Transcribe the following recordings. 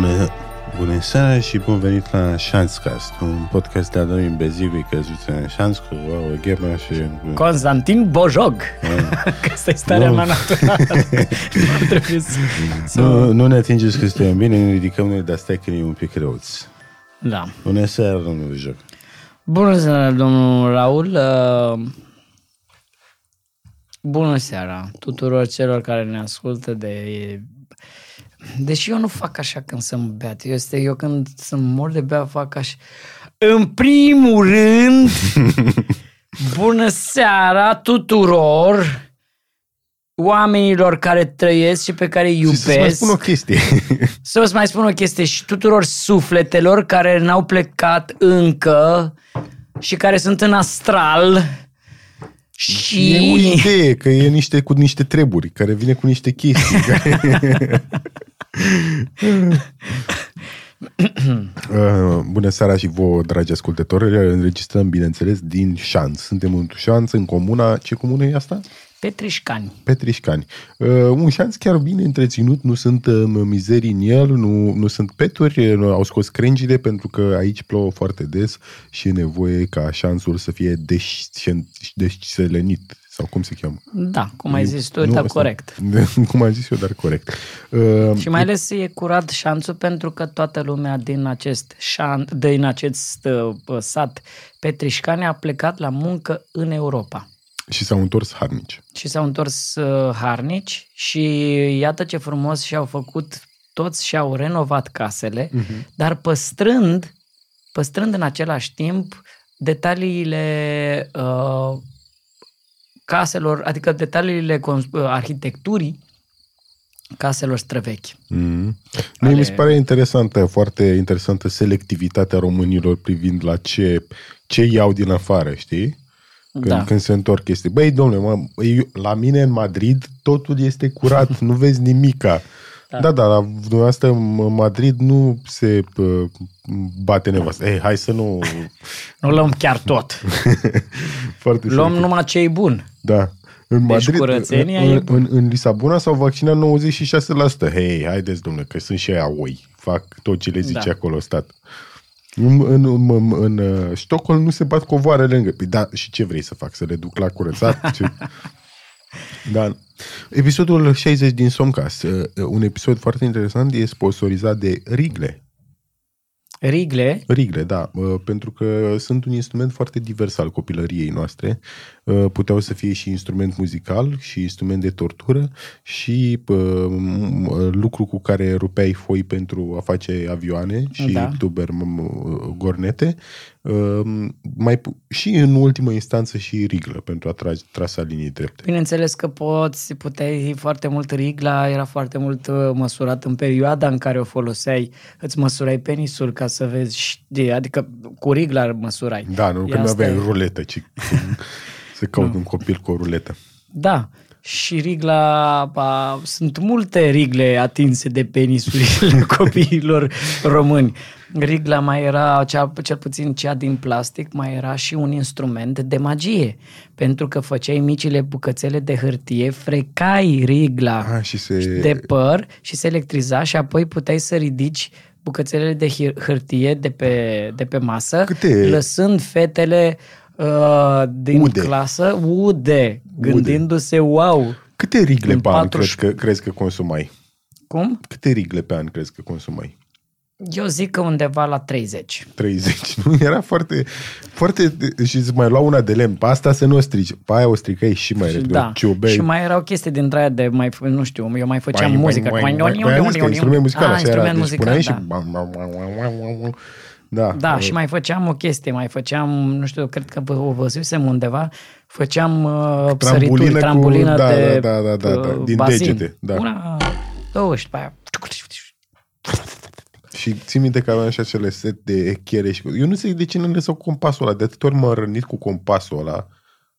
Bună, bună seara și bun venit la Șanscast, un podcast de Adorin Bezigui căzuți în șans cu o Ghema și... Constantin Bojog. că asta e starea Nu. mea naturală. nu trebuie să... să... Nu, nu ne atingeți că suntem bine, ne ridicăm noi, dar stai că e un pic răuți. Da. Bună seara, domnul Joc. Bună seara, domnul Raul. Uh, Bună seara tuturor celor care ne ascultă de... Deși eu nu fac așa când sunt beat. Eu, este, eu când sunt mor de beat fac așa. În primul rând, bună seara tuturor oamenilor care trăiesc și pe care îi Și să-ți mai iubesc. spun o chestie. Să vă mai spun o chestie și tuturor sufletelor care n-au plecat încă și care sunt în astral și... E o idee, că e niște, cu niște treburi, care vine cu niște chestii. care... Uh, Bună seara și vouă, dragi ascultători. Înregistrăm, bineînțeles, din șanț. Suntem în șanț, în comuna... Ce comună e asta? Petrișcani. Petrișcani. Uh, un șanț chiar bine întreținut, nu sunt uh, mizerii în el, nu, nu sunt peturi, uh, nu, au scos crengile pentru că aici plouă foarte des și e nevoie ca șanțul să fie deș- deșselenit sau cum se cheamă? Da, cum ai zis tu, Nu, da, asta- corect. Cum am zis eu, dar corect. Uh, Și mai ales e curat șanțul pentru că toată lumea din acest, șan, din acest uh, sat Petrișcani a plecat la muncă în Europa. și s-au întors harnici. și s-au întors uh, harnici și iată ce frumos și-au făcut, toți și-au renovat casele, uh-huh. dar păstrând, păstrând în același timp detaliile uh, caselor, adică detaliile cons- uh, arhitecturii caselor străvechi. Mm. Mie mi se pare interesantă, foarte interesantă selectivitatea românilor privind la ce, ce iau din afară, știi? Când, Da. când se întorc chestii. Băi, domnule, mă, eu- la mine în Madrid totul este curat, nu vezi nimica. Da, da, dar la dumneavoastră în Madrid nu se uh, bate nevastă. Ei, hai să nu... Nu luăm chiar tot. Foarte Luăm selectiv. numai ce e bun. Da. În Deci Madrid, curățenia în, e în, în, în Lisabona s-au vaccinat 96%. Hei, haideți, domnule, că sunt și aia oi. Fac tot ce le zice Da. acolo stat. În, în, în, în, în uh, Stockholm nu se bat covoare lângă. Păi da, și ce vrei să fac? Să le duc la curățat? Ce... da. Episodul 60 din Somcast, uh, un episod foarte interesant, e sponsorizat de Rigle. Rigle, Rigle, da, uh, pentru că sunt un instrument foarte divers al copilăriei noastre. Uh, Puteau să fie și instrument muzical și instrument de tortură și uh, m- lucru cu care rupeai foi pentru a face avioane și Da. tuber m- gornete. Uh, Mai, pu- și în ultimă instanță și riglă pentru a trage trasa linii drepte. Bineînțeles că poți, puteai foarte mult rigla, era foarte mult uh, măsurat în perioada în care o foloseai, îți măsurai penisul ca să vezi, știi, adică cu rigla măsurai. Da, nu E că nu asta aveai e. ruletă, ci să caut un copil cu o ruletă. Da, și rigla, a, sunt multe rigle atinse de penisurile copiilor români. Rigla mai era, cea, cel puțin cea din plastic, mai era și un instrument de magie. Pentru că făceai micile bucățele de hârtie, frecai rigla Ah, și se... de păr și se electriza și apoi puteai să ridici bucățelele de hir- hârtie de pe, de pe masă, Câte- lăsând fetele uh, din Ude. clasă ude, gândindu-se, wow, Câte rigle În pe an 40 crezi că, crezi că consumai? cum? Câte rigle pe an crezi că consumai? Eu zic că undeva la 30. 30, nu? Era foarte, foarte... Și îți mai lua una de lemn. Pe asta să nu o strici. Pe aia o stricai și mai repede. Da. o ciubeai. Și mai erau chestii dintre aia de, mai, nu știu, eu mai făceam Mai- muzică. mai- Mai, mai- mai- mai- mai- instrument muzical, ah, așa era. instrument Deci muzical, puneai da. și... bam, bam, bam, bam, bam, bam. Da. Da, și mai făceam o chestie, mai făceam, nu știu, cred că vă- o văzusem undeva, făceam uh, Trambulină sărituri, cu- trambulină da, de da, da, da, da, uh, din bazin. degete, da. Una, două și pe aia. Și țin minte că aveam și acele set de echere și... Eu nu știu de ce nu lăsau compasul ăla. De atât ori m-am rănit cu compasul ăla.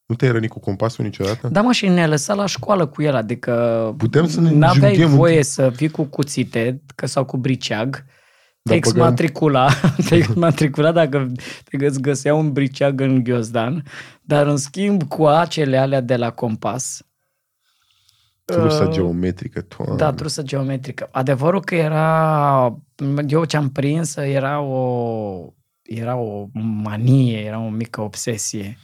Nu te-ai rănit cu compasul niciodată? Da, mă, și ne-a lăsat la școală cu el, adică Putem să ne n-aveai junghem voie în- să vii cu cuțite că, sau cu briceag, Da, te exmatricula, băgam- te exmatricula dacă te îți găsea un briceag în ghiozdan, dar în schimb cu acele alea de la compas, Trusa Uh, geometrică, toamne. Da, trusă geometrică. Adevărul că era, eu ce-am prins, era o, era o manie, era o mică obsesie.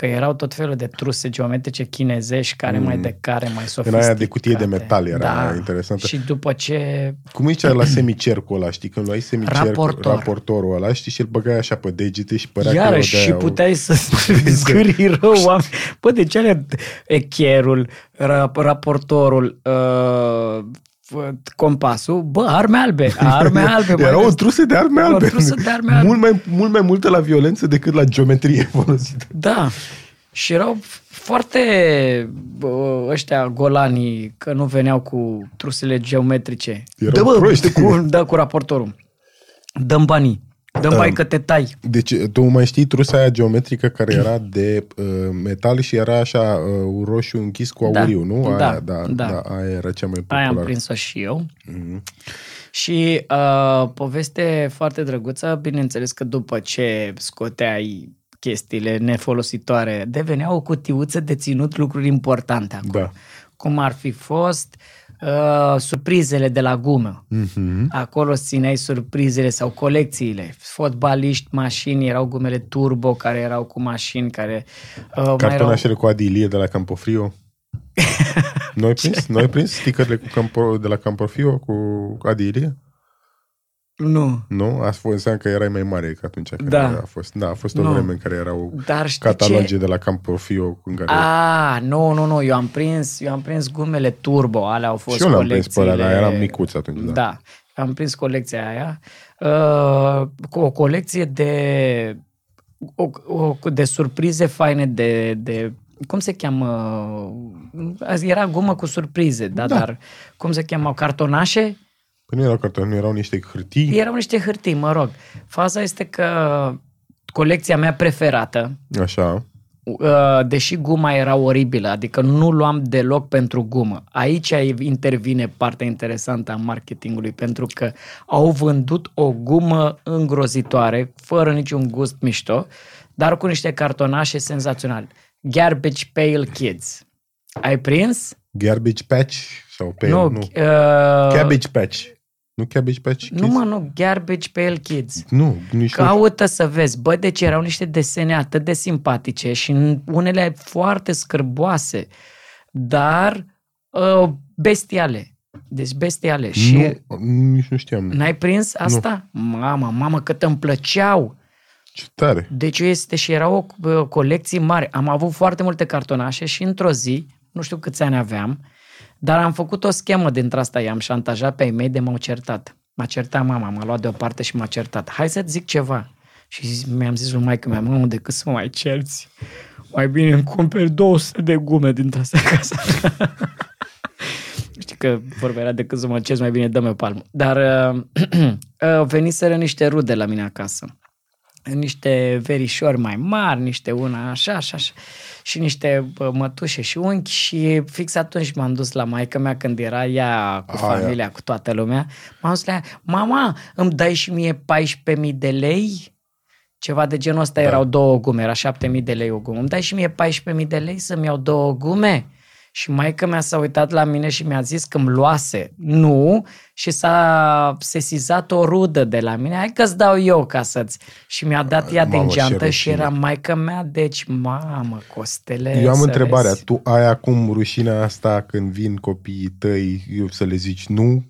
Că erau tot felul de truse geometrice chinezești, care Mm. mai de care, mai În sofisticate. aia de cutie de metal era da. interesantă. Și după ce... Cum zicea la semicercul ăla, știi? Când luai semicercul, Raportor. raportorul ăla, știi? Și îl băgai așa pe degete și părea Iarăși că și erau de-aia puteai să zgârii rău oameni. Bă, de ce are echerul, ra- raportorul, uh, f- compasul? Bă, arme albe, arme albe. mai Erau o ales. truse de arme Erau albe. truse de arme albe. Mult mai, mult mai multă la violență decât la geometrie folosită. Da. Și erau foarte bă, ăștia golanii că nu veneau cu trusele geometrice. Erau Dă, bă, proști. cu, da, cu raportorul. Dăm banii. Dăm Da. bani că te tai. Deci, tu mai știi trusa aia geometrică care era de uh, metal și era așa uh, roșu închis cu Da. auriu, nu? Da, Aia, da, da. da. aia era cea mai Aia am populară. prins-o și eu. Mhm. Și uh, poveste foarte drăguță, bineînțeles că după ce scoteai chestiile nefolositoare, devenea o cutiuță de ținut lucruri importante acolo. Da. Cum ar fi fost uh, surprizele de la gumă. Mhm. Acolo îți țineai surprizele sau colecțiile. Fotbaliști, mașini, erau gumele turbo care erau cu mașini care... Uh, mai erau... Cartonașele cu Adilie de la Campofrio. Noi prins? Noi prins stickerele cu Campo, de la Campofrio cu Adilie? Nu. Nu? A fost înseamnă că erai mai mare ca atunci când Da. a fost. Da, a fost o Nu. vreme în care erau Dar știi cataloge ce? de la Campofrio în care... A, nu, nu, nu, eu am prins, eu am prins gumele turbo, alea au fost și eu l-am prins pe colecțiile. ăla, dar eram micuț atunci. Da. Da, am prins colecția aia. Uh, cu o colecție de o, o, de surprize faine de, de cum se cheamă? Azi Era gumă cu surprize, da, Da. dar cum se cheamă? Cartonașe? Păi nu erau cartonașe, nu erau niște hârtii. Erau niște hârtii, mă rog. Faza este că colecția mea preferată, Așa. Uh, deși guma era oribilă, adică nu luam deloc pentru gumă. Aici intervine partea interesantă a marketingului, pentru că au vândut o gumă îngrozitoare, fără niciun gust mișto, dar cu niște cartonașe senzaționale. Garbage Pail Kids. Ai prins? Garbage patch sau pe nu. nu. nu. nu. Uh, Cabbage patch. Nu cabbage patch? nu, Kids? mă, nu. Garbage Pail Kids. Nu, nici nu. Caută să vezi. Bă, deci erau niște desene atât de simpatice și în unele foarte scârboase, dar uh, bestiale. Deci bestiale. Și Nu, nici nu știam. n-ai prins asta? Mama, mamă, cât îmi plăceau. Ce tare. Deci este și era o uh, colecție mare. Am avut foarte multe cartonașe și într-o zi, nu știu câți ani aveam, dar am făcut o schemă dintre asta. I-am șantajat pe ei mei de m-au certat. M-a certat mama, m-a luat deoparte și m-a certat. Hai să-ți zic ceva. Și zi- mi-am zis lui maică mea, mamă, decât să mă mai cerți, mai bine îmi cumperi 200 de gume dintre astea ca să... Știi că vorba era decât să mă cerți, mai bine dă-mi o palmă. Dar uh, uh, veniseră niște rude la mine acasă niște verișori mai mari, niște una așa, așa, așa și niște bă, mătușe și unchi și fix atunci m-am dus la maica mea când era ea cu Aia. familia, cu toată lumea. M-am dus la ea, mama, îmi dai și mie 14.000 de lei? Ceva de genul ăsta da. erau două gume, era 7.000 de lei o gumă. Îmi dai și mie 14.000 de lei să-mi iau două gume? Și maica mea s-a uitat la mine și mi-a zis că îmi luase. Nu. Și s-a sesizat o rudă de la mine. Hai că-ți dau eu ca să-ți... Și mi-a dat ea din Mamă, ce geantă și rușine. era maica mea. Deci, mamă, Costele, Eu am să întrebarea. vezi. Tu ai acum rușinea asta când vin copiii tăi eu să le zici nu?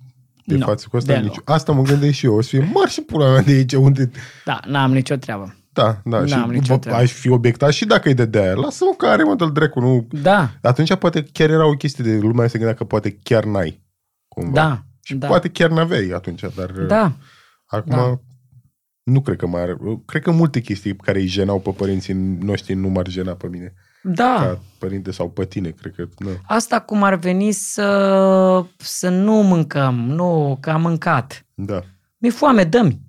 De Nu, față cu asta? deloc. Nici... Asta mă gândesc și eu. O să fie mari și pula mea de aici. Unde... Da, n-am nicio treabă. Da, da. N-am și nicio bă, treabă. aș fi obiectat și dacă e de de aia. Lasă-mă că are mă dă dracu. Nu... Da, Atunci poate chiar era o chestie de lumea se gândea că poate chiar n-ai. Cumva. da, Și da. poate chiar n-aveai atunci, dar Da, acum da. nu cred că mai are. Cred că multe chestii care îi jenau pe părinții noștri nu m-ar jena pe mine. da. Ca părinte sau pe tine, cred că nu. Asta cum ar veni să, să nu mâncăm, nu, că am mâncat. Da. Mi-e foame, dă-mi.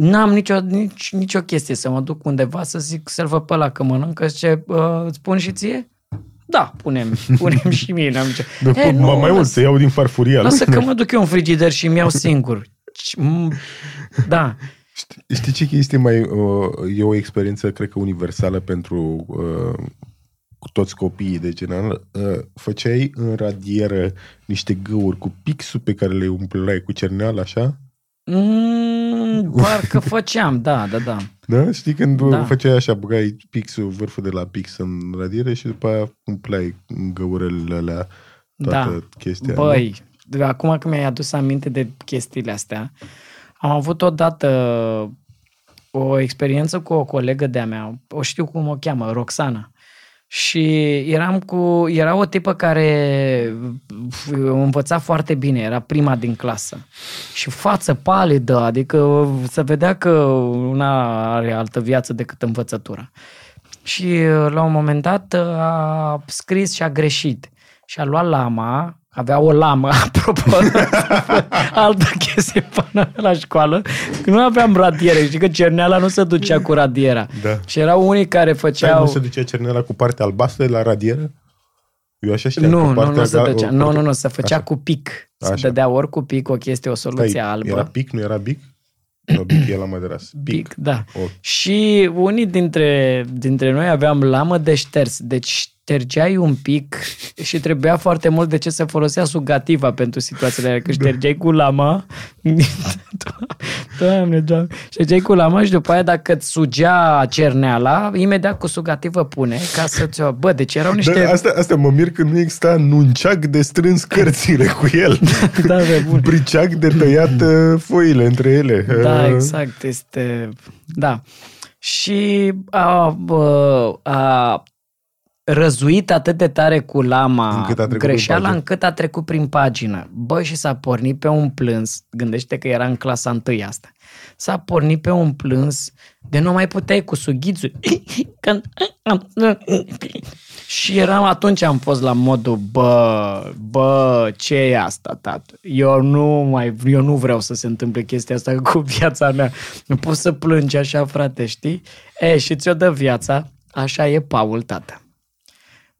N-am nicio, nici, nicio chestie să mă duc undeva să zic să-l văd pe ăla că mănâncă și ce, uh, îți pun și ție? Da, punem, punem și mie. N-am nicio... Dar Eh, nu, mai mult, să iau din farfuria. Lasă că mă duc eu în frigider și mi iau singur. Și- m- Da, Știi, știi ce chestie mai... Uh, e o experiență, cred că universală pentru uh, cu toți copiii de general, uh, făceai în radieră niște găuri cu pixul pe care le umpleai cu cerneală, așa? Mm, parcă făceam, da, da, da. Da? Știi când Da. da. făceai așa, băgai pixul, vârful de la pix în radiere și după aia umpleai în găurele alea toată Da. chestia. Băi, de- acum că mi-ai adus aminte de chestiile astea, am avut odată o experiență cu o colegă de-a mea, o știu cum o cheamă, Roxana. Și eram cu, era o tipă care învăța foarte bine, era prima din clasă. Și față palidă, adică se vedea că una are altă viață decât învățătura. Și la un moment dat a scris și a greșit. Și a luat lama, avea o lamă, apropo, altă chestie până la școală, că nu aveam radiere, știi că cerneala nu se ducea cu radiera. Da. Și erau unii care Stai, făceau... nu se ducea cerneala cu partea albastră de la radieră? Eu așa știam. Nu, că nu, partea nu se ga- ducea. o- Nu, nu, nu, se făcea Așa. cu pic. Se Așa. dădea ori cu pic o chestie, o soluție Stai, albă. Era pic, nu era bic? Nu, bic e la madras. Pic. Pic, da. O, Și unii dintre, dintre noi aveam lamă de șters, deci ștergeai un pic și trebuia foarte mult de ce se folosea sugativa pentru situațiile alea, că ștergeai cu lama, doamne, doamne, ștergeai cu lama și după aia dacă îți sugea cerneala, imediat cu sugativă pune ca să-ți o... Bă, deci erau niște... Da, asta, asta mă mir că nu exista nunceac de strâns cărțile cu el. Da, pe bune. Briceac de tăiat uh, foile între ele. Da, Uh, exact, este... Da. Și a, bă, a răzuit atât de tare cu lama Încât a trecut prin greșeala pagină. încât a trecut prin pagină. Bă, și s-a pornit pe un plâns. Gândește că era în clasa întâi asta. S-a pornit pe un plâns de nu mai puteai cu sughițul. Când- Și eram, atunci am fost la modul, bă, bă, ce e asta, tată? Eu nu mai, eu nu vreau să se întâmple chestia asta cu viața mea. Nu pot să plângi așa, frate, știi? E, și ți-o dă viața, așa e Paul, tată.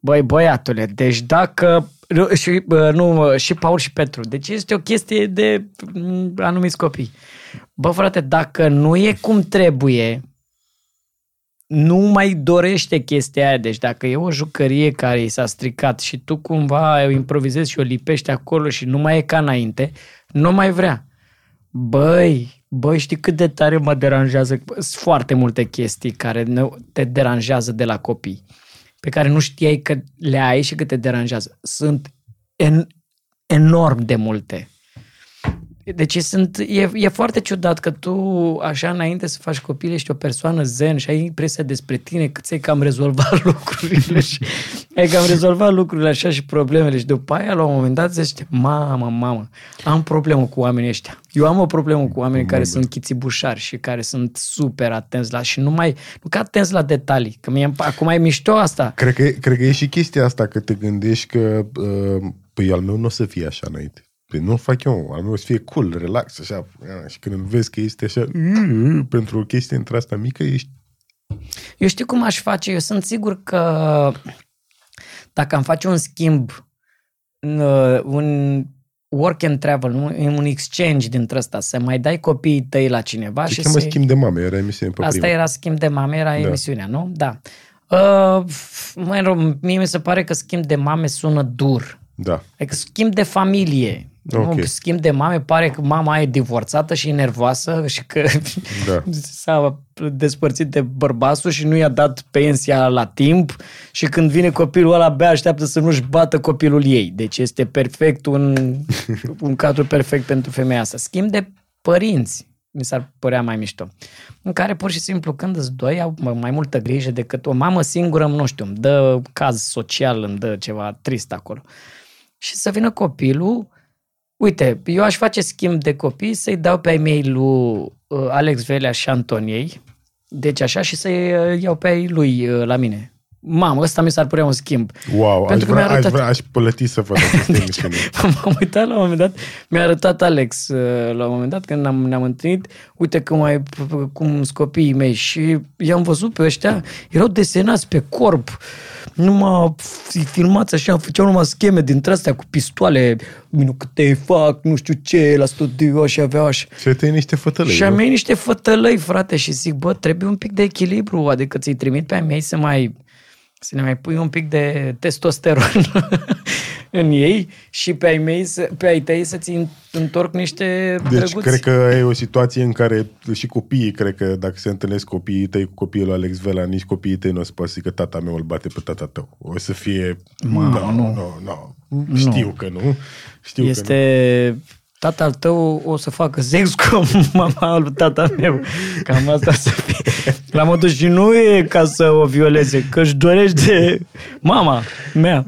Băi, băiatule, deci dacă... nu, Și, bă, nu, și Paul și Petru. Deci este o chestie de m, anumiți copii. Bă, frate, dacă nu e cum trebuie, nu mai dorește chestia aia. Deci dacă e o jucărie care i s-a stricat și tu cumva o improvizezi și o lipești acolo și nu mai e ca înainte, nu mai vrea. Băi, băi, știi cât de tare mă deranjează? Sunt foarte multe chestii care ne- te deranjează de la copii, pe care nu știai că le ai și că te deranjează. Sunt en, enorm de multe. Deci sunt, e, e foarte ciudat că tu, așa, înainte să faci copil, ești o persoană zen și ai impresia despre tine că ți-ai cam rezolvat lucrurile și ai cam rezolvat lucrurile așa și problemele și după aia, la un moment dat, zici, mamă, mamă, am problemă cu oamenii ăștia. Eu am o problemă cu oamenii care sunt chițibușari și care sunt super atenți la și nu mai, nu că atenți la detalii, că mie, acum e mișto asta. Cred că, cred că e și chestia asta, că te gândești că uh, păi al meu nu o să fie așa înainte. Păi nu fac eu, al meu o să fie cool, relax, așa. Ah, Și când îl vezi că este așa, uh, uh, pentru o chestie între asta mică, ești... Eu știu cum aș face. Eu sunt sigur că dacă am face un schimb, uh, un work and travel, nu? un exchange dintre ăsta, să mai dai copiii tăi la cineva Se și cheamă să schimb de mame, era emisiune pe Asta prima. era schimb de mame, era Da. emisiunea, nu? Da. Uh, mă rog, mie mi se pare că schimb de mame sună dur. Da. Adică schimb de familie. Ok. Nu, schimb de mame pare că mama e divorțată și e nervoasă și că Da. s-a despărțit de bărbatul și nu i-a dat pensia la timp și când vine copilul ăla abia așteaptă să nu-și bată copilul ei. Deci este perfect un, un cadru perfect pentru femeia asta. Schimb de părinți mi s-ar părea mai mișto. În care pur și simplu când îți doi au mai multă grijă decât o mamă singură, nu știu, îmi dă caz social, îmi dă ceva trist acolo. Și să vină copilul, uite, eu aș face schimb de copii, să-i dau pe ai mei lui uh, Alex Velea și Antoniei, deci așa, și să-i uh, iau pe ai lui uh, la mine. Mamă, ăsta mi s-ar părea un schimb. Wow, aș Pentru că vrea, mi-a aș, arătat- vrea, aș plăti să fac aceste emisiune. M-am uitat la un moment dat, mi-a arătat Alex uh, la un moment dat când ne-am, ne-am întâlnit, uite cum, ai, cum sunt copiii mei și i-am văzut pe ăștia, erau desenați pe corp, numai fi- filmați așa, făceau numai scheme dintre astea cu pistoale, nu că te fac, nu știu ce, la studio și aveau așa. Și te niște fătălăi. Și am nu? mei niște fătălăi, frate, și zic, bă, trebuie un pic de echilibru, adică ți-i trimit pe a mei să mai Să ne mai pui un pic de testosteron în ei și pe ai, mei, să- pe ai tăi să-ți întorc niște Deci drăguți. cred că e o situație în care și copiii, cred că dacă se întâlnesc copiii tăi cu copiii lui Alex Vela, nici copiii tăi nu o să poată să zică tata meu îl bate pe tata tău. O să fie... Mamă, no, nu. no, no. Știu că nu. Știu că este tatăl tău o să facă sex cu mama lui tata meu. Cam asta să fie. La modul și nu e ca să o violeze, că își dorește mama mea.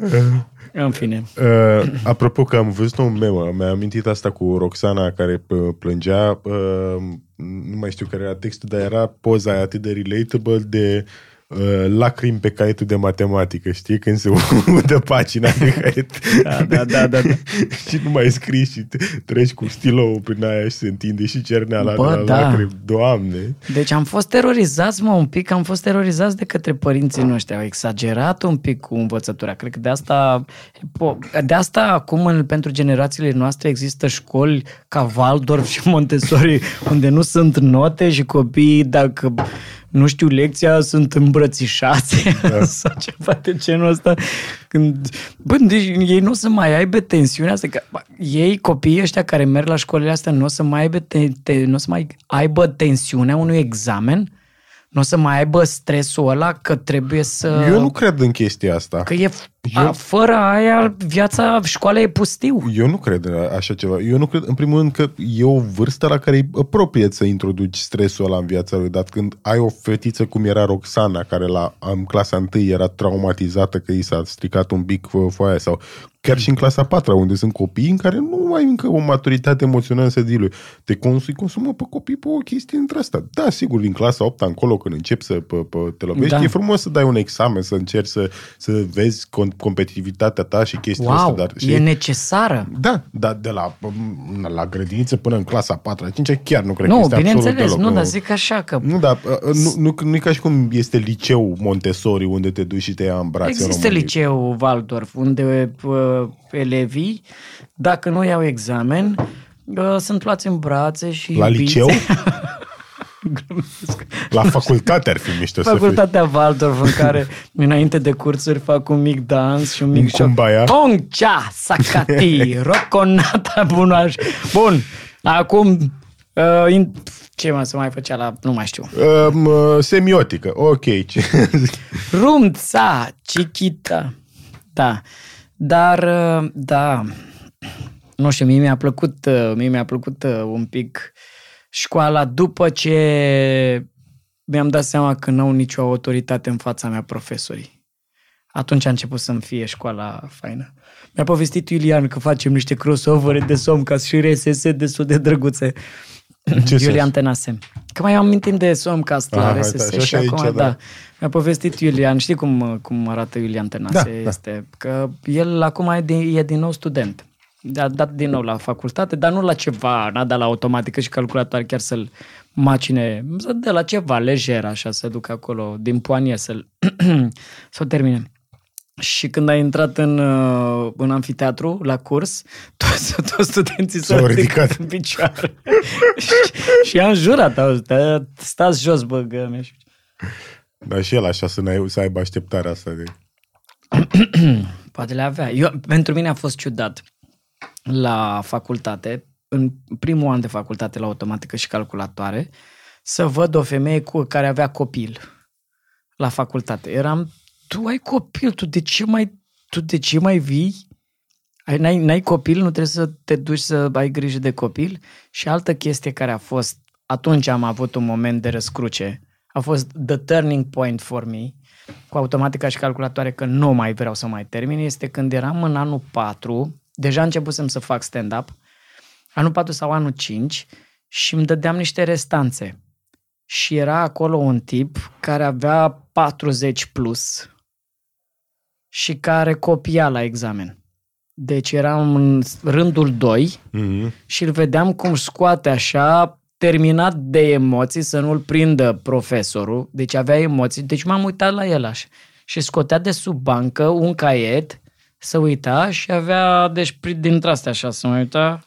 În fine. Uh, apropo că am văzut un meme, mi-a amintit asta cu Roxana care uh, plângea, uh, nu mai știu care era textul, dar era poza aia atât de relatable de uh, lacrimi pe caietul de matematică, știi? Când se udă pagina de caiet. Da, da, da, da. da. și nu mai scrii și te- treci cu stilou prin aia și se întinde și cerneala Bă, de la da. lacrimi. Doamne! Deci am fost terorizați, mă, un pic, am fost terorizați de către părinții noștri. Au exagerat un pic cu învățătura. Cred că de asta, po- de asta acum în, pentru generațiile noastre există școli ca Waldorf și Montessori unde nu sunt note și copiii, dacă nu știu lecția, sunt îmbrățișați da. sau ceva de genul ăsta. Când, bă, deci ei nu o să mai aibă tensiunea asta. Că, bă, ei, copiii ăștia care merg la școlile astea, nu o să mai aibă, te, te, nu o să mai aibă tensiunea unui examen, nu o să mai aibă stresul ăla că trebuie să... Eu nu cred în chestia asta. Că e, a, fără aia, viața școala e pustiu. Eu nu cred în așa ceva. Eu nu cred, în primul rând, că e o vârstă la care e apropie să introduci stresul ăla în viața lui. Dar când ai o fetiță cum era Roxana, care la în clasa 1 era traumatizată că i s-a stricat un pic fo- foaia sau chiar și în clasa 4 unde sunt copii în care nu ai încă o maturitate emoțională să dilui. Te consumi, consumă pe copii pe o chestie între asta. Da, sigur, din clasa 8 încolo, când începi să pe, pe, te lovești, Da. e frumos să dai un examen, să încerci să, să vezi con- competitivitatea ta și chestia asta. Wow, Dar, e necesară. da, dar de la, la grădiniță până în clasa 4 5 chiar nu cred că Nu, este absolut bineînțeles, deloc. nu, dar zic așa că Nu, dar uh, nu, nu, nu e ca și cum este liceu Montessori unde te duci și te ia în brațe Există României. liceu Waldorf, unde uh, elevii, dacă nu iau examen, uh, sunt luați în brațe și La iubiți. liceu? La facultate ar fi mișto să fii. Facultatea Waldorf în care înainte de cursuri fac un mic dans și un mic Un cumbaya. Poncea, sacati, roconata, bunaș. Bun, acum uh, in... ce mai să mai făcea la... nu mai știu. Um, uh, semiotică, ok. Ce- Rumța, chichita. Da. Dar, uh, da, nu știu, mie mi-a plăcut, uh, mie mi-a plăcut uh, un pic școala după ce mi-am dat seama că nu au nicio autoritate în fața mea profesorii. Atunci a început să-mi fie școala faină. Mi-a povestit Iulian că facem niște crossover de Somcast și RSS destul de drăguțe. Ce Iulian sens? Tănase. Că mai amintim de Somcast la Aha, RSS uite, așa și și aici, acum, da. da. Mi-a povestit Iulian, știi cum, cum arată Iulian Tănase? Da, da. este, Că el acum e din, e din nou student. A dat din nou la facultate, dar nu la ceva, n-a dat la automatică și calculator chiar să-l macine, să dă la ceva lejer, așa, să ducă acolo din poanie să-l să o termine. Și când a intrat în, uh, în anfiteatru, la curs, toți, toți studenții s-au S-au ridicat ridicat. în picioare. și, și i-am jurat, auzi, "Tă- stați jos, bă, găme. Dar și el așa să, n-ai, să aibă așteptarea asta de... Poate le avea. Eu, pentru mine a fost ciudat la facultate, în primul an de facultate la automatică și calculatoare, să văd o femeie cu care avea copil la facultate. Eram, tu ai copil, tu de ce mai, tu de ce mai vii? Ai, n-ai, n-ai copil, nu trebuie să te duci să ai grijă de copil? Și altă chestie care a fost, atunci am avut un moment de răscruce, a fost the turning point for me, cu automatica și calculatoare că nu mai vreau să mai termin, este când eram în anul 4, deja începusem să fac stand-up, anul 4 sau anul 5 și îmi dădeam niște restanțe. Și era acolo un tip care avea 40 plus și care copia la examen. Deci eram în rândul 2 Mm-hmm. și îl vedeam cum scoate așa, terminat de emoții, să nu-l prindă profesorul, deci avea emoții, deci m-am uitat la el așa. Și scotea de sub bancă un caiet, să uita și avea, deci prin- dintre astea așa, să mă uita,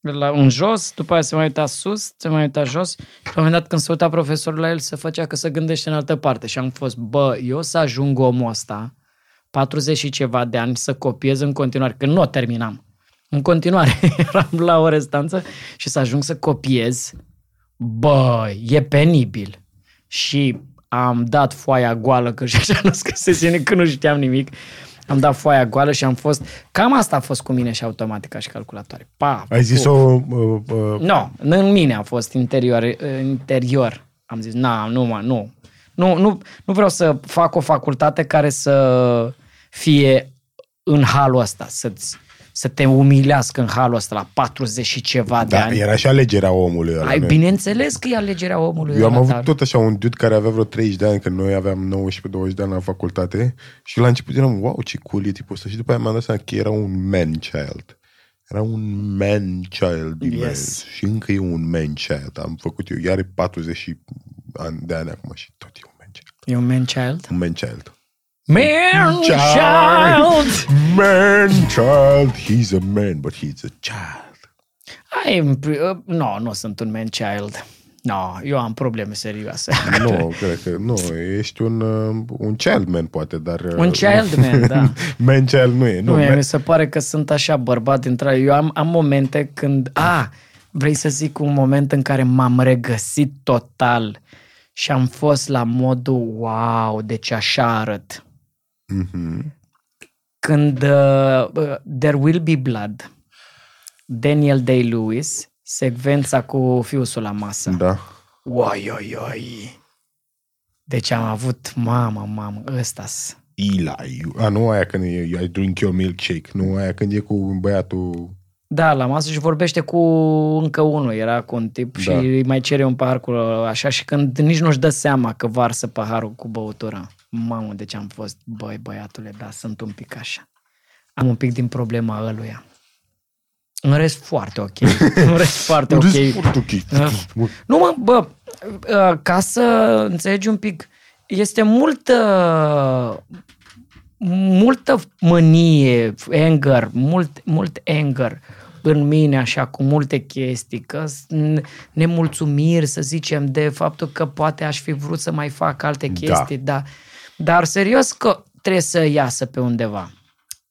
la un jos, după aia se mai uita sus, se mai uita jos și la un moment dat când se uita profesorul la el se făcea că se gândește în altă parte și am fost, bă, eu să ajung omul ăsta 40 și ceva de ani să copiez în continuare, că nu o terminam. În continuare eram la o restanță și să ajung să copiez, bă, e penibil. Și am dat foaia goală, că și așa nu scăsese că nu știam nimic. Am dat foaia goală și am fost... Cam asta a fost cu mine și automatica și calculatoare. Pa, Ai zis-o... Uh, uh, Nu, no, în mine a fost interior. uh, interior. Am zis, na, nu, mă, nu. Nu, nu. nu vreau să fac o facultate care să fie în halul ăsta, să-ți, să te umilească în halul ăsta la 40 și ceva de da, ani. era și alegerea omului ăla. Ai nu? bineînțeles că e alegerea omului. Eu am ăla, avut dar- tot așa un dude care avea vreo 30 de ani, când noi aveam 19-20 de ani la facultate și la început eram, wow, ce cool e tipul ăsta. Și după aia mi-am dat seama că era un man child. Era un man child imens. Yes. Și încă e un man child. Am făcut eu, iar 40 și ani de ani acum și tot e un man child. E un man child? Un man child. Man Child. child! Man child, he's a man, but he's a child. Ai, uh, no, nu sunt un man child. No, eu am probleme serioase. Nu, cred că nu, ești un, uh, un child man poate, dar... uh, Un child man, da. man child nu e. Nu, Nu, mie man- mi se pare că sunt așa bărbat dintre Eu am, am momente când... A, vrei să zic un moment în care m-am regăsit total și am fost la modul wow, deci așa arăt. Mhm. Când uh, uh, There Will Be Blood, Daniel Day-Lewis, secvența cu fiusul la masă. Da. Oi, oi, oi. Deci am avut, mamă, mamă, ăsta Eli. A, nu aia când e I drink your milkshake. Nu aia când e cu băiatul... Da, la masă și vorbește cu încă unul, era cu un tip și Da. îi mai cere un pahar cu așa și când nici nu-și dă seama că varsă paharul cu băutură. Mamă, deci am fost, băi, băiatule, da, sunt un pic așa. Am un pic din problema ăluia. În rest, foarte ok. În rest, foarte ok. Foarte ok. Nu, mă, bă, uh, ca să înțelegi un pic, este multă multă mânie, anger, mult, mult anger în mine, așa, cu multe chestii, că sunt nemulțumiri, să zicem, de faptul că poate aș fi vrut să mai fac alte chestii, da. Dar serios că trebuie să iasă pe undeva.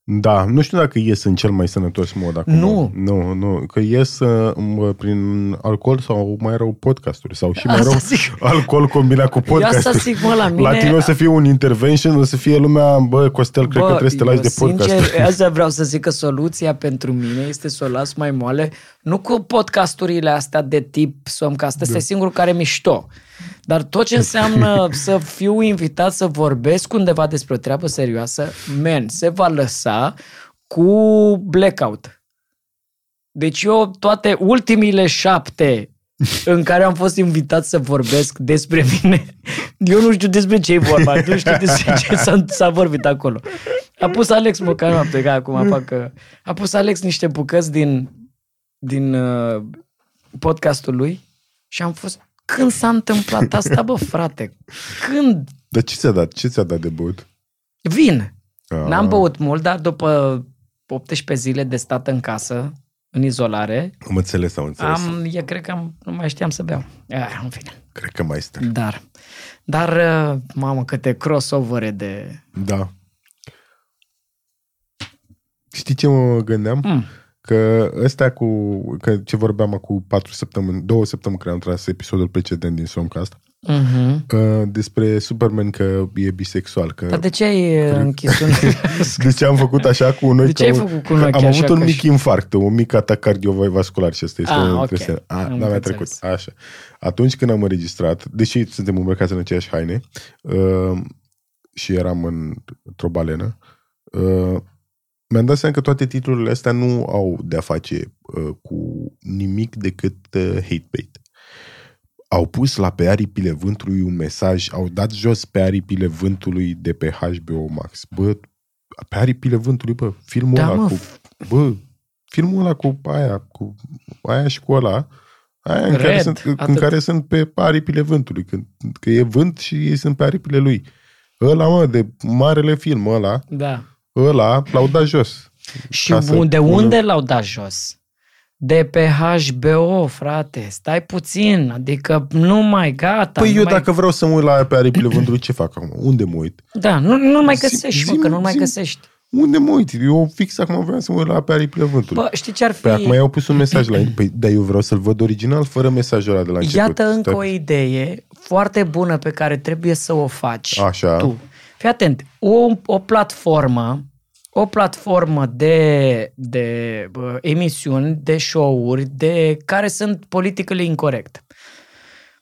Da, nu știu dacă ies în cel mai sănătos mod acum. Nu. Nu, nu. Că ies uh, mă, prin alcool sau mai rău podcasturi. Sau și mai Asta rău zic. alcool combinat cu Eu asta podcasturi. zic, mă, la mine... La tine o să fie un intervention, o să fie lumea, bă, Costel, cred că trebuie să te lași eu, de podcast. Sincer, asta vreau să zic că soluția pentru mine este să o las mai moale, nu cu podcasturile astea de tip Somcast, ăsta da. e singurul care e mișto. Dar tot ce înseamnă să fiu invitat să vorbesc undeva despre o treabă serioasă, man, se va lăsa cu blackout. Deci eu toate ultimile șapte în care am fost invitat să vorbesc despre mine, eu nu știu despre ce e vorba, nu știu despre ce s-a, s-a vorbit acolo. A pus Alex, măcar nu am plecat acum, fac că... A pus Alex niște bucăți din, din uh, podcastul lui și am fost... Când s-a întâmplat asta, bă, frate? Când? Dar ce ți-a dat? Ce ți-a dat de băut? Vin. Ah. N-am băut mult, dar după 18 zile de stat în casă, în izolare, Am înțeles, am înțeles. am, eu cred că am, nu mai știam să beau. Ah, în fine. Cred că mai stă. Dar, dar, uh, mamă, câte crossovere de... Da. Știi ce mă gândeam? Mm. Că ăsta cu, că ce vorbeam cu patru săptămâni, două săptămâni când am tras episodul precedent din Somcast, Mm-hmm. uh, despre Superman că e bisexual. Că Dar de ce ai uh, închis un... de ce am făcut așa cu noi? De ce că, ai făcut cu că un ochi Am avut așa un ca mic și- infarct, un mic atac cardiovascular și asta este Ah, o ok. chestie. A, Am da, mi-a înțeles. trecut. Așa. Atunci când am înregistrat, deși suntem îmbrăcați în aceeași haine uh, și eram în, într-o balenă, uh, mi-am dat seama că toate titlurile astea nu au de-a face uh, cu nimic decât uh, hate bait. Au pus la pe aripile vântului un mesaj, au dat jos pe aripile vântului de pe HBO Max. Bă, pe aripile vântului, bă, filmul Da, ăla mă. cu... Bă, filmul ăla cu aia, cu aia și cu ăla, aia în, care Red, sunt, în atât. care sunt pe aripile vântului, când, că e vânt și ei sunt pe aripile lui. Ăla, mă, de marele film ăla, Da. Ăla l-au dat jos. Și Ca să de pună- unde l-au dat jos? de pe HBO, frate. Stai puțin, adică nu mai gata. Păi nu eu mai... dacă vreau să mă uit la pe aripile vântului, ce fac acum? Unde mă uit? Da, nu, nu mai Zi- găsești, mă, zi- că nu mai zi- găsești. Unde mă uit? Eu fix acum vreau să mă uit la pe aripile vântului. Bă, știi ce ar fi? Păi acum i-au pus un mesaj la Păi, dar eu vreau să-l văd original fără mesajul ăla de la început. Iată încă Stai- o idee foarte bună pe care trebuie să o faci Așa. tu. Fii atent, o, o platformă o platformă de, de uh, emisiuni, de show-uri, de care sunt politically incorrect.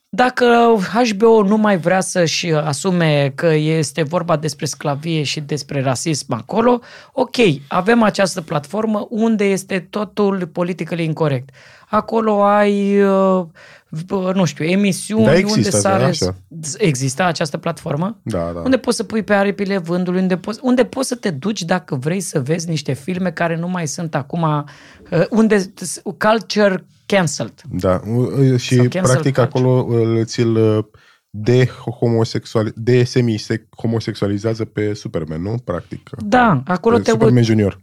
Dacă HBO nu mai vrea să-și asume că este vorba despre sclavie și despre rasism acolo, ok, avem această platformă unde este totul politically incorrect. Acolo ai, uh, nu știu, emisiuni Da, unde există, s-a... da, res- așa. Există această platformă? Da, da. Unde poți să pui pe aripile vândului, unde poți, unde poți să te duci dacă vrei să vezi niște filme care nu mai sunt acum, uh, unde culture cancelled. Da, uh, și Sau cancel practic culture. acolo uh, ți-l uh, de homosexual, de semi-homosexualizează pe Superman, nu? Practic. Da, acolo Pe te Superman Junior.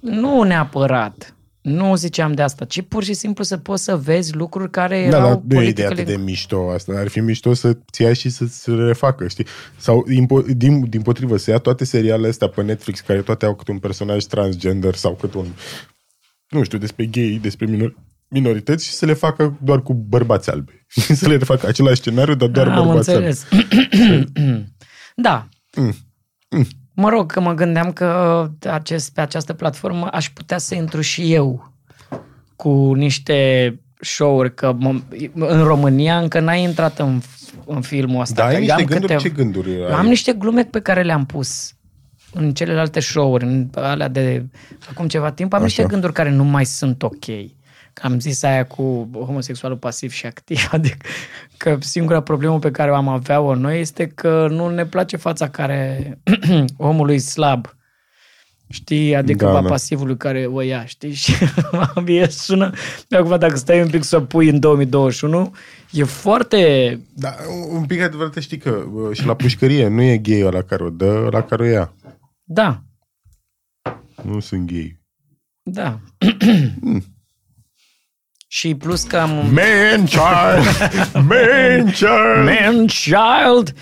Nu neapărat. Nu ziceam de asta, ci pur și simplu să poți să vezi lucruri care Da, erau dar nu e ideea politically- atât de mișto asta. Ar fi mișto să-ți ia și să-ți refacă, știi? Sau, impo- din, din potrivă, să ia toate serialele astea pe Netflix, care toate au câte un personaj transgender sau câte un, nu știu, despre gay, despre minor- minorități și să le facă doar cu bărbați albi. să le facă același scenariu, dar doar Am bărbați albi. înțeles. da. Mm. Mă rog, că mă gândeam că acest, pe această platformă aș putea să intru și eu cu niște show-uri, că mă, în România încă n-ai intrat în, în filmul ăsta. Da, ai că eu niște am gânduri? câteva- Ce gânduri ai? Eu am niște glume pe care le-am pus în celelalte show-uri, în alea de acum ceva timp, am Așa. niște gânduri care nu mai sunt ok. Că am zis aia cu homosexualul pasiv și activ, adică că singura problemă pe care o am avea-o noi este că nu ne place fața care omului slab. Știi? Adică Da, da, da. pasivului care o ia, știi? Și mie sună, acum dacă stai un pic să o pui în 2021, e foarte Da, un pic adevărat știi că uh, și la pușcărie nu e gay la care o dă, la care o ia. Da, Nu sunt gay. da. și plus că am un Man child! Man child! man child.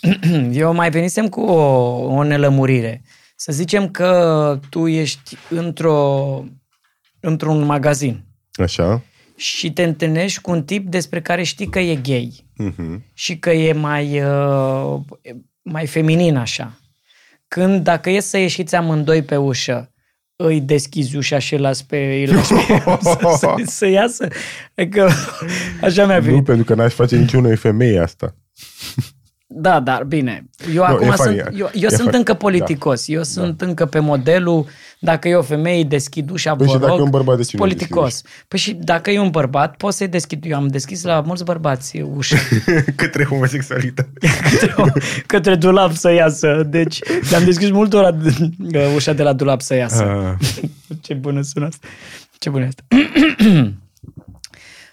Eu mai venisem cu o, o nelămurire. Să zicem că tu ești într-o, într-un magazin Așa. și te întâlnești cu un tip despre care știi că e gay Mhm. și că e mai, uh, mai feminin așa. Când, dacă e să ieșiți amândoi pe ușă, îi deschizi ușa și îl las pe, îi lași pe să, să, să iasă. Adică, așa mi-a Nu, venit. pentru că n-aș face niciunei femei asta. Da, dar bine. Eu Nu, acum e funny, sunt, e- eu, eu e sunt funny. încă politicos. Eu sunt încă pe modelul, dacă e o femeie, îi deschid ușa, Păi vă și dacă rog, e un bărbat, de sunt ce nu politicos. Păi și dacă e un bărbat, poți să-i deschid. Eu am deschis la mulți bărbați ușa Către homosexualitate. către, către dulap să iasă. Deci le-am deschis multora de- ușa de la dulap să iasă. Ah. Ce bună sună asta. Ce bună este.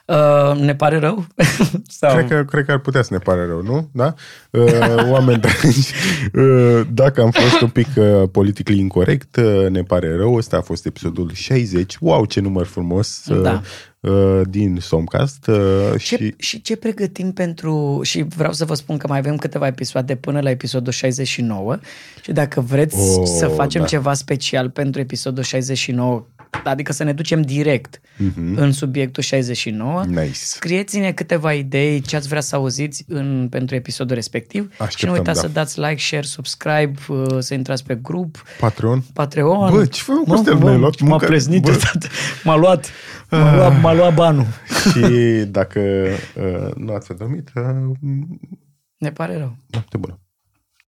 Uh, ne pare rău? Sau... Cred că, cred că ar putea să ne pare rău, nu? Da? Uh, oameni dragi, uh, dacă am fost un pic uh, politically incorrect, uh, ne pare rău. Ăsta a fost episodul 60. Wow, ce număr frumos uh, Da. Uh, din Somcast. Uh, Ce, și și ce pregătim pentru... Și vreau să vă spun că mai avem câteva episoade până la episodul 69 și dacă vreți Oh, să facem da. ceva special pentru episodul 69, adică să ne ducem direct Mhm. în subiectul 69, Nice. scrieți-ne câteva idei ce ați vrea să auziți în, pentru episodul respectiv și Așteptăm, nu uitați da. să dați like, share, subscribe, uh, să intrați pe grup, Patreon. Patreon. Bă, ce fă, Mă, Costel, bă, mi-ai luat M-a munca- pleznit bă. odată. M-a luat, m-a luat, m-a luat banul. și dacă uh, nu ați adormit, uh, Ne pare rău. noapte bună.